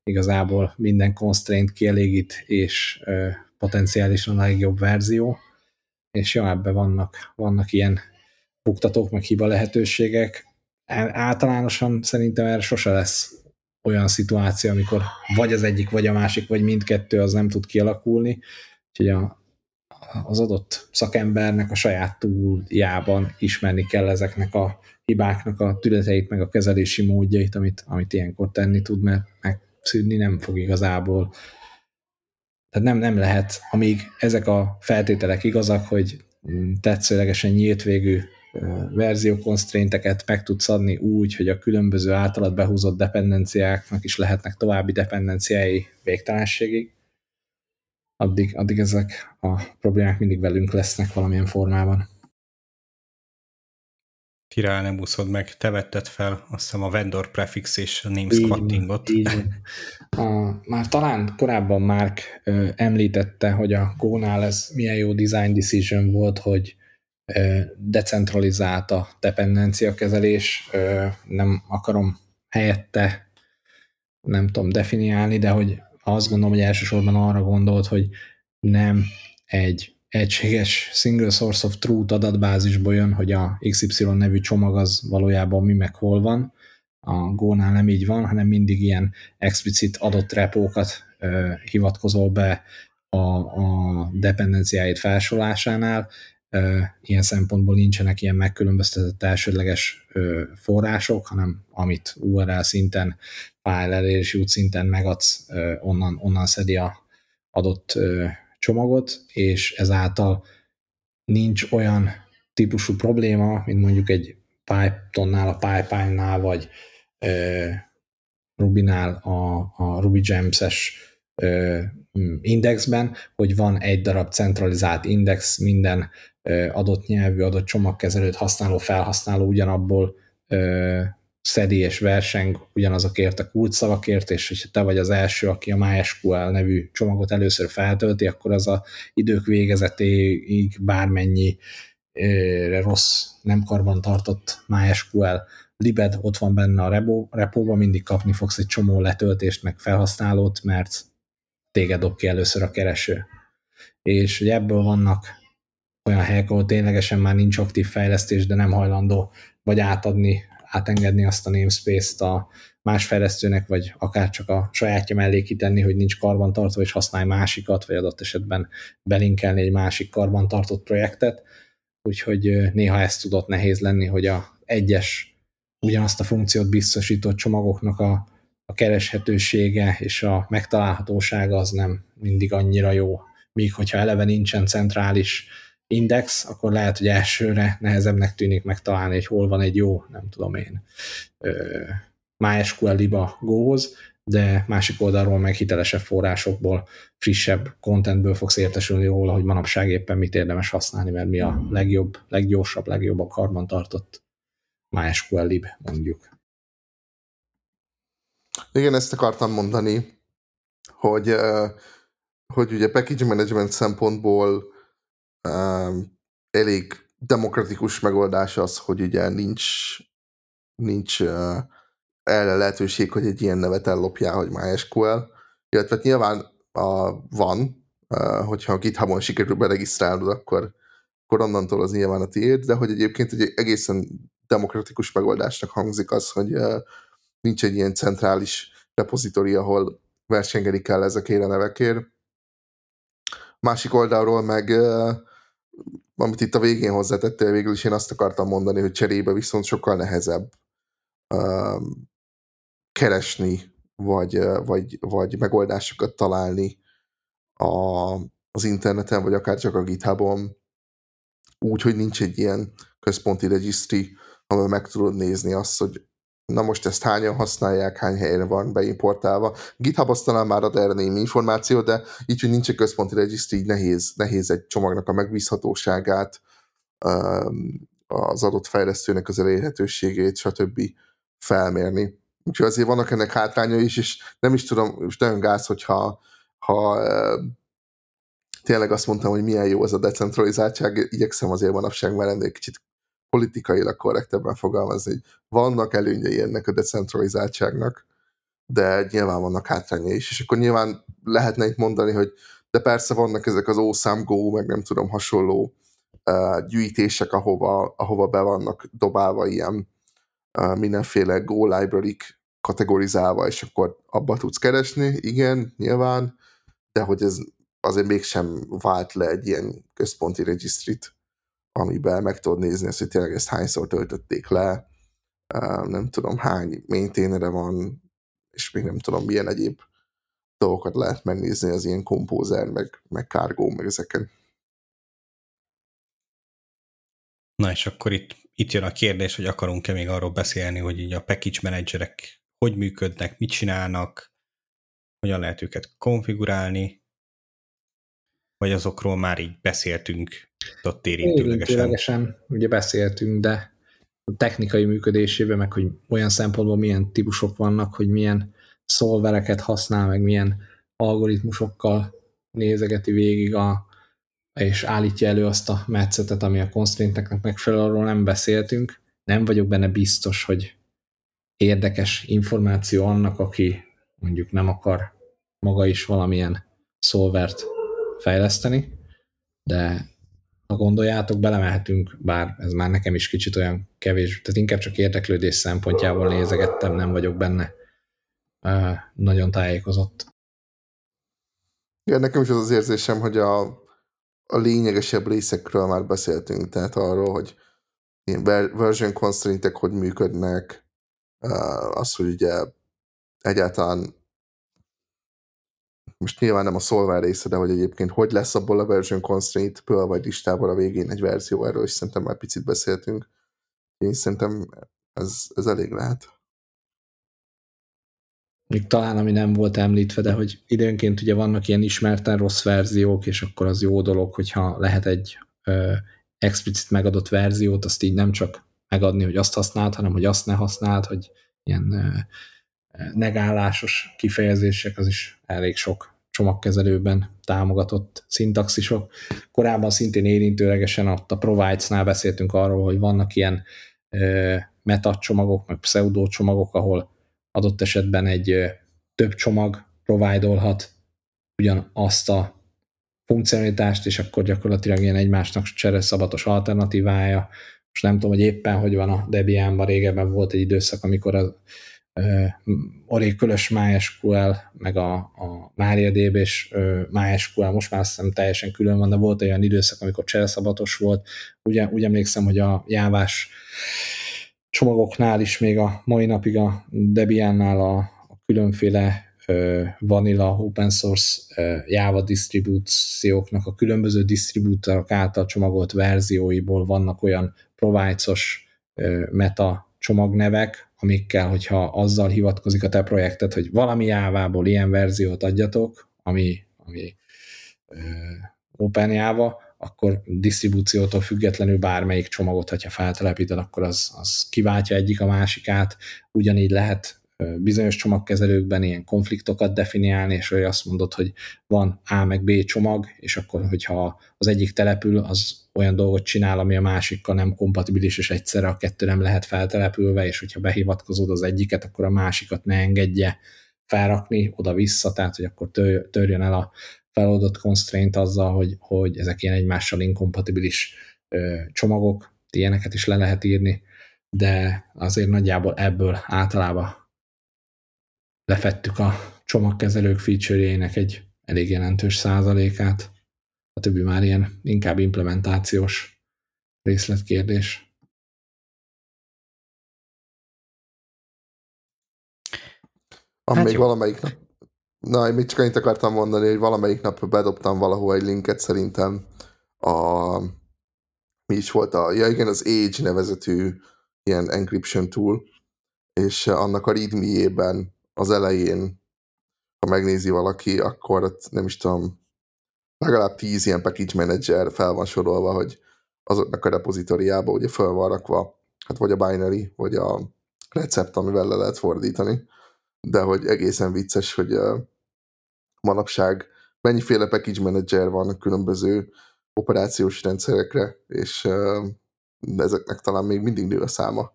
igazából minden constraint kielégít, és ö, potenciálisan a legjobb verzió. És ja, ebben vannak, vannak ilyen buktatók, meg hiba lehetőségek. Általánosan szerintem erre sose lesz olyan szituáció, amikor vagy az egyik, vagy a másik, vagy mindkettő az nem tud kialakulni, Úgyhogy a, az adott szakembernek a saját túljában ismerni kell ezeknek a hibáknak a tüneteit, meg a kezelési módjait, amit, amit ilyenkor tenni tud, mert megszűnni nem fog igazából. Tehát nem, nem lehet, amíg ezek a feltételek igazak, hogy tetszőlegesen nyílt végű verzió constrainteket meg tudsz adni úgy, hogy a különböző általad behúzott dependenciáknak is lehetnek további dependenciái végtelenségig, addig, addig ezek a problémák mindig velünk lesznek valamilyen formában. Királ nem úszod meg, te vetted fel azt hiszem a vendor prefix és a name squattingot. A, már talán korábban Mark ö, említette, hogy a Go-nál ez milyen jó design decision volt, hogy ö, decentralizált a dependencia kezelés, ö, nem akarom helyette nem tudom definiálni, de hogy azt gondolom, hogy elsősorban arra gondolt, hogy nem egy egységes single source of truth adatbázisból jön, hogy a XY nevű csomag az valójában mi meg hol van. A Go-nál nem így van, hanem mindig ilyen explicit adott repókat hivatkozol be a, a dependenciáid felsorolásánál, ilyen szempontból nincsenek ilyen megkülönböztetett elsődleges források, hanem amit URL szinten, file elérési út szinten megadsz, onnan, onnan szedi a adott csomagot, és ezáltal nincs olyan típusú probléma, mint mondjuk egy Pythonnál, a Pipeline-nál, vagy Rubinál a, a Ruby Gems-es indexben, hogy van egy darab centralizált index minden adott nyelvű, adott csomagkezelőt használó felhasználó ugyanabból szedi és verseng ugyanazokért a kulcsszavakért, és hogyha te vagy az első, aki a MySQL nevű csomagot először feltölti, akkor az a idők végezetéig bármennyi rossz, nem karban tartott MySQL libed ott van benne a repo, repóban, mindig kapni fogsz egy csomó letöltést, meg felhasználót, mert téged dob ki először a kereső. És hogy ebből vannak olyan helyek, ahol ténylegesen már nincs aktív fejlesztés, de nem hajlandó vagy átadni, átengedni azt a namespace-t a más fejlesztőnek, vagy akár csak a sajátja mellé kitenni, hogy nincs karbantartva, és használj másikat, vagy adott esetben belinkelni egy másik karbantartott projektet. Úgyhogy néha ez tudott nehéz lenni, hogy a egyes ugyanazt a funkciót biztosított csomagoknak a, a kereshetősége és a megtalálhatósága az nem mindig annyira jó. Míg hogyha eleve nincsen centrális index, akkor lehet, hogy elsőre nehezebbnek tűnik megtalálni, hogy hol van egy jó, nem tudom én, MySQL liba góhoz, de másik oldalról meg hitelesebb forrásokból, frissebb contentből fogsz értesülni róla, hogy manapság éppen mit érdemes használni, mert mi a legjobb, leggyorsabb, legjobb a karban tartott MySQL lib, mondjuk. Igen, ezt akartam mondani, hogy, hogy ugye package management szempontból elég demokratikus megoldás az, hogy ugye nincs, nincs uh, erre lehetőség, hogy egy ilyen nevet ellopjál, hogy MySQL, illetve hát nyilván uh, van, uh, hogyha a GitHubon sikerül beregisztrálnod, akkor, akkor onnantól az nyilván a tiéd, de hogy egyébként egy egészen demokratikus megoldásnak hangzik az, hogy uh, nincs egy ilyen centrális repozitori, ahol versengeni kell ezekért a nevekért. Másik oldalról meg uh, amit itt a végén hozzátettél, végül is én azt akartam mondani, hogy cserébe viszont sokkal nehezebb um, keresni, vagy, vagy, vagy megoldásokat találni a, az interneten, vagy akár csak a GitHubon, úgy, hogy nincs egy ilyen központi registry, amivel meg tudod nézni azt, hogy na most ezt hányan használják, hány helyre van beimportálva. GitHub azt talán már ad erre némi információ, de így, hogy nincs egy központi registry, így nehéz, nehéz egy csomagnak a megbízhatóságát, az adott fejlesztőnek az elérhetőségét, stb. felmérni. Úgyhogy azért vannak ennek hátrányai is, és nem is tudom, most nagyon gáz, hogyha ha, tényleg azt mondtam, hogy milyen jó az a decentralizáltság, igyekszem azért manapság már ennél kicsit politikailag korrektebben fogalmazni, hogy vannak előnyei ennek a decentralizáltságnak, de nyilván vannak hátrányai is, és akkor nyilván lehetne itt mondani, hogy de persze vannak ezek az OSAM Go, meg nem tudom, hasonló uh, gyűjtések, ahova, ahova be vannak dobálva ilyen uh, mindenféle Go library kategorizálva, és akkor abba tudsz keresni, igen, nyilván, de hogy ez azért mégsem vált le egy ilyen központi registrit amiben meg tudod nézni ezt, hogy tényleg ezt hányszor töltötték le, nem tudom hány maintainere van, és még nem tudom milyen egyéb dolgokat lehet megnézni az ilyen kompózer, meg, meg cargo, meg ezeken. Na és akkor itt, itt jön a kérdés, hogy akarunk-e még arról beszélni, hogy így a package managerek hogy működnek, mit csinálnak, hogyan lehet őket konfigurálni, vagy azokról már így beszéltünk ott érintőlegesen. érintőlegesen. ugye beszéltünk, de a technikai működésében, meg hogy olyan szempontból milyen típusok vannak, hogy milyen szolvereket használ, meg milyen algoritmusokkal nézegeti végig a, és állítja elő azt a metszetet, ami a constrainteknek megfelel, arról nem beszéltünk. Nem vagyok benne biztos, hogy érdekes információ annak, aki mondjuk nem akar maga is valamilyen szolvert fejleszteni, de ha gondoljátok, belemehetünk, bár ez már nekem is kicsit olyan kevés, tehát inkább csak érdeklődés szempontjából nézegettem, nem vagyok benne uh, nagyon tájékozott. Igen, nekem is az az érzésem, hogy a, a lényegesebb részekről már beszéltünk, tehát arról, hogy ilyen version constraintek hogy működnek, az, hogy ugye egyáltalán most nyilván nem a szolvár része, de hogy egyébként hogy lesz abból a version constraint-ből vagy listából a végén egy verzió, erről is szerintem már picit beszéltünk. Én szerintem ez, ez elég lehet. Még talán, ami nem volt említve, de hogy időnként ugye vannak ilyen ismerten rossz verziók, és akkor az jó dolog, hogyha lehet egy ö, explicit megadott verziót, azt így nem csak megadni, hogy azt használd, hanem hogy azt ne használd, hogy ilyen ö, negálásos kifejezések, az is elég sok csomagkezelőben támogatott szintaxisok. Korábban szintén érintőlegesen ott a provides-nál beszéltünk arról, hogy vannak ilyen meta csomagok, meg pseudo csomagok, ahol adott esetben egy több csomag providolhat ugyanazt a funkcionalitást, és akkor gyakorlatilag ilyen egymásnak szabatos alternatívája. Most nem tudom, hogy éppen hogy van a Debian-ban, régebben volt egy időszak, amikor az Oracle-ös MySQL, meg a, a MariaDB és MySQL most már azt hiszem teljesen külön van, de volt olyan időszak, amikor csereszabatos volt. Ugye, úgy emlékszem, hogy a jávás csomagoknál is még a mai napig a Debiannál a, a különféle vanilla open source Java disztribúcióknak a különböző disztribútorok által csomagolt verzióiból vannak olyan provides meta csomagnevek, amikkel, hogyha azzal hivatkozik a te projektet, hogy valami jávából ilyen verziót adjatok, ami, ami Open Java, akkor disztribúciótól függetlenül bármelyik csomagot, hogyha feltelepíted, akkor az, az kiváltja egyik a másikát. Ugyanígy lehet bizonyos csomagkezelőkben ilyen konfliktokat definiálni, és hogy azt mondod, hogy van A meg B csomag, és akkor, hogyha az egyik települ, az olyan dolgot csinál, ami a másikkal nem kompatibilis, és egyszerre a kettő nem lehet feltelepülve, és hogyha behivatkozod az egyiket, akkor a másikat ne engedje felrakni oda-vissza, tehát hogy akkor törjön el a feloldott constraint azzal, hogy, hogy ezek ilyen egymással inkompatibilis csomagok, ilyeneket is le lehet írni, de azért nagyjából ebből általában lefettük a csomagkezelők feature egy elég jelentős százalékát. A többi már ilyen inkább implementációs részletkérdés. Ah, hát még jó. valamelyik nap. Na, én még csak annyit akartam mondani, hogy valamelyik nap bedobtam valahol egy linket szerintem a mi is volt a, ja igen, az Age nevezetű ilyen encryption tool, és annak a readme-jében az elején, ha megnézi valaki, akkor nem is tudom, legalább tíz ilyen package manager fel van sorolva, hogy azoknak a repozitoriába ugye fel van rakva, hát vagy a binary, vagy a recept, amivel le lehet fordítani, de hogy egészen vicces, hogy uh, manapság mennyiféle package manager van különböző operációs rendszerekre, és uh, ezeknek talán még mindig nő a száma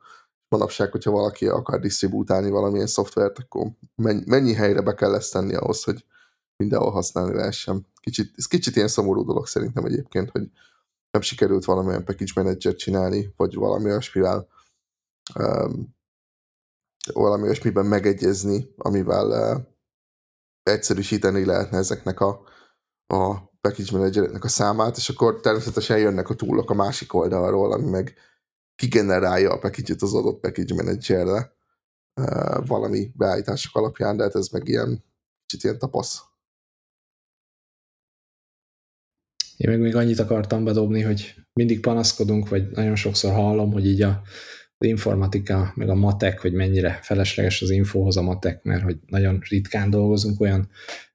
manapság, hogyha valaki akar disztribútálni valamilyen szoftvert, akkor mennyi, helyre be kell ezt tenni ahhoz, hogy mindenhol használni lehessen. Kicsit, ez kicsit ilyen szomorú dolog szerintem egyébként, hogy nem sikerült valamilyen package manager csinálni, vagy valami olyasmivel um, valami olyasmiben megegyezni, amivel uh, egyszerűsíteni lehetne ezeknek a, a package managereknek a számát, és akkor természetesen jönnek a túlok a másik oldalról, ami meg kigenerálja a package az adott package managerre valami beállítások alapján, de hát ez meg ilyen kicsit ilyen tapasz. Én meg még annyit akartam bedobni, hogy mindig panaszkodunk, vagy nagyon sokszor hallom, hogy így a, az informatika, meg a matek, hogy mennyire felesleges az infóhoz a matek, mert hogy nagyon ritkán dolgozunk olyan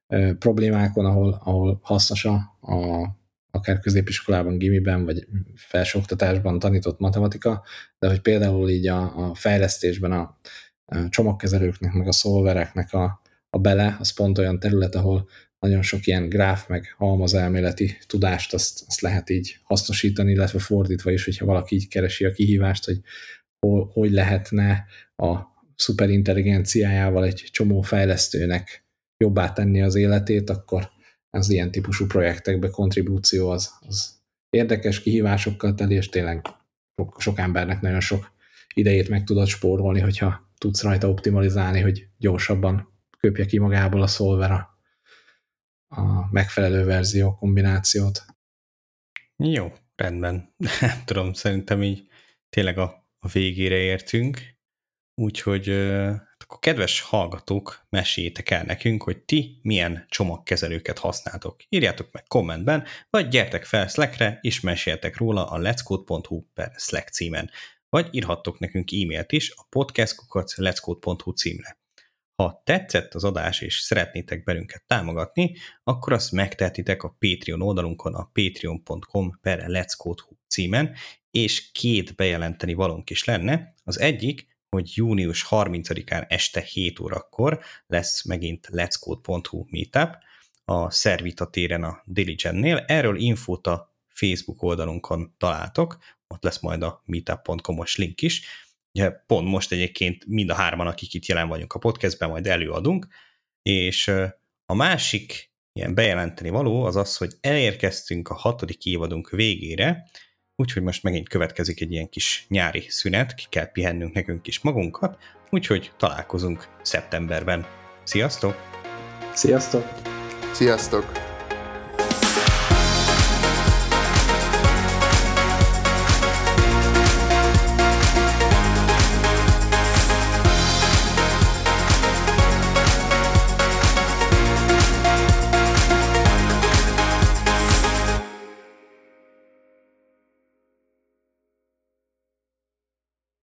ö, problémákon, ahol, ahol hasznos a akár középiskolában, gimiben, vagy felsőoktatásban tanított matematika, de hogy például így a, a fejlesztésben a, a csomagkezelőknek, meg a szolvereknek a, a bele, az pont olyan terület, ahol nagyon sok ilyen gráf, meg halmazelméleti tudást azt, azt lehet így hasznosítani, illetve fordítva is, hogyha valaki így keresi a kihívást, hogy hol, hogy lehetne a szuperintelligenciájával egy csomó fejlesztőnek jobbá tenni az életét, akkor az ilyen típusú projektekbe kontribúció az, az érdekes kihívásokkal teli, és tényleg sok, sok embernek nagyon sok idejét meg tudod spórolni, hogyha tudsz rajta optimalizálni, hogy gyorsabban köpje ki magából a szolver a, a megfelelő verzió kombinációt. Jó, rendben. Nem tudom, szerintem így tényleg a, a végére értünk, úgyhogy akkor kedves hallgatók, meséljétek el nekünk, hogy ti milyen csomagkezelőket használtok. Írjátok meg kommentben, vagy gyertek fel Slackre, és meséljetek róla a letscode.hu per Slack címen. Vagy írhattok nekünk e-mailt is a podcastkukat letscode.hu címre. Ha tetszett az adás és szeretnétek belünket támogatni, akkor azt megtehetitek a Patreon oldalunkon a patreon.com per letscode.hu címen, és két bejelenteni valónk is lenne. Az egyik, hogy június 30-án este 7 órakor lesz megint letscode.hu meetup, a Szervita téren a Diligennél. Erről infót a Facebook oldalunkon találtok, ott lesz majd a meetup.com-os link is. Ugye pont most egyébként mind a hárman, akik itt jelen vagyunk a podcastben, majd előadunk, és a másik ilyen bejelenteni való az az, hogy elérkeztünk a hatodik évadunk végére, úgyhogy most megint következik egy ilyen kis nyári szünet, ki kell pihennünk nekünk is magunkat, úgyhogy találkozunk szeptemberben. Sziasztok! Sziasztok! Sziasztok!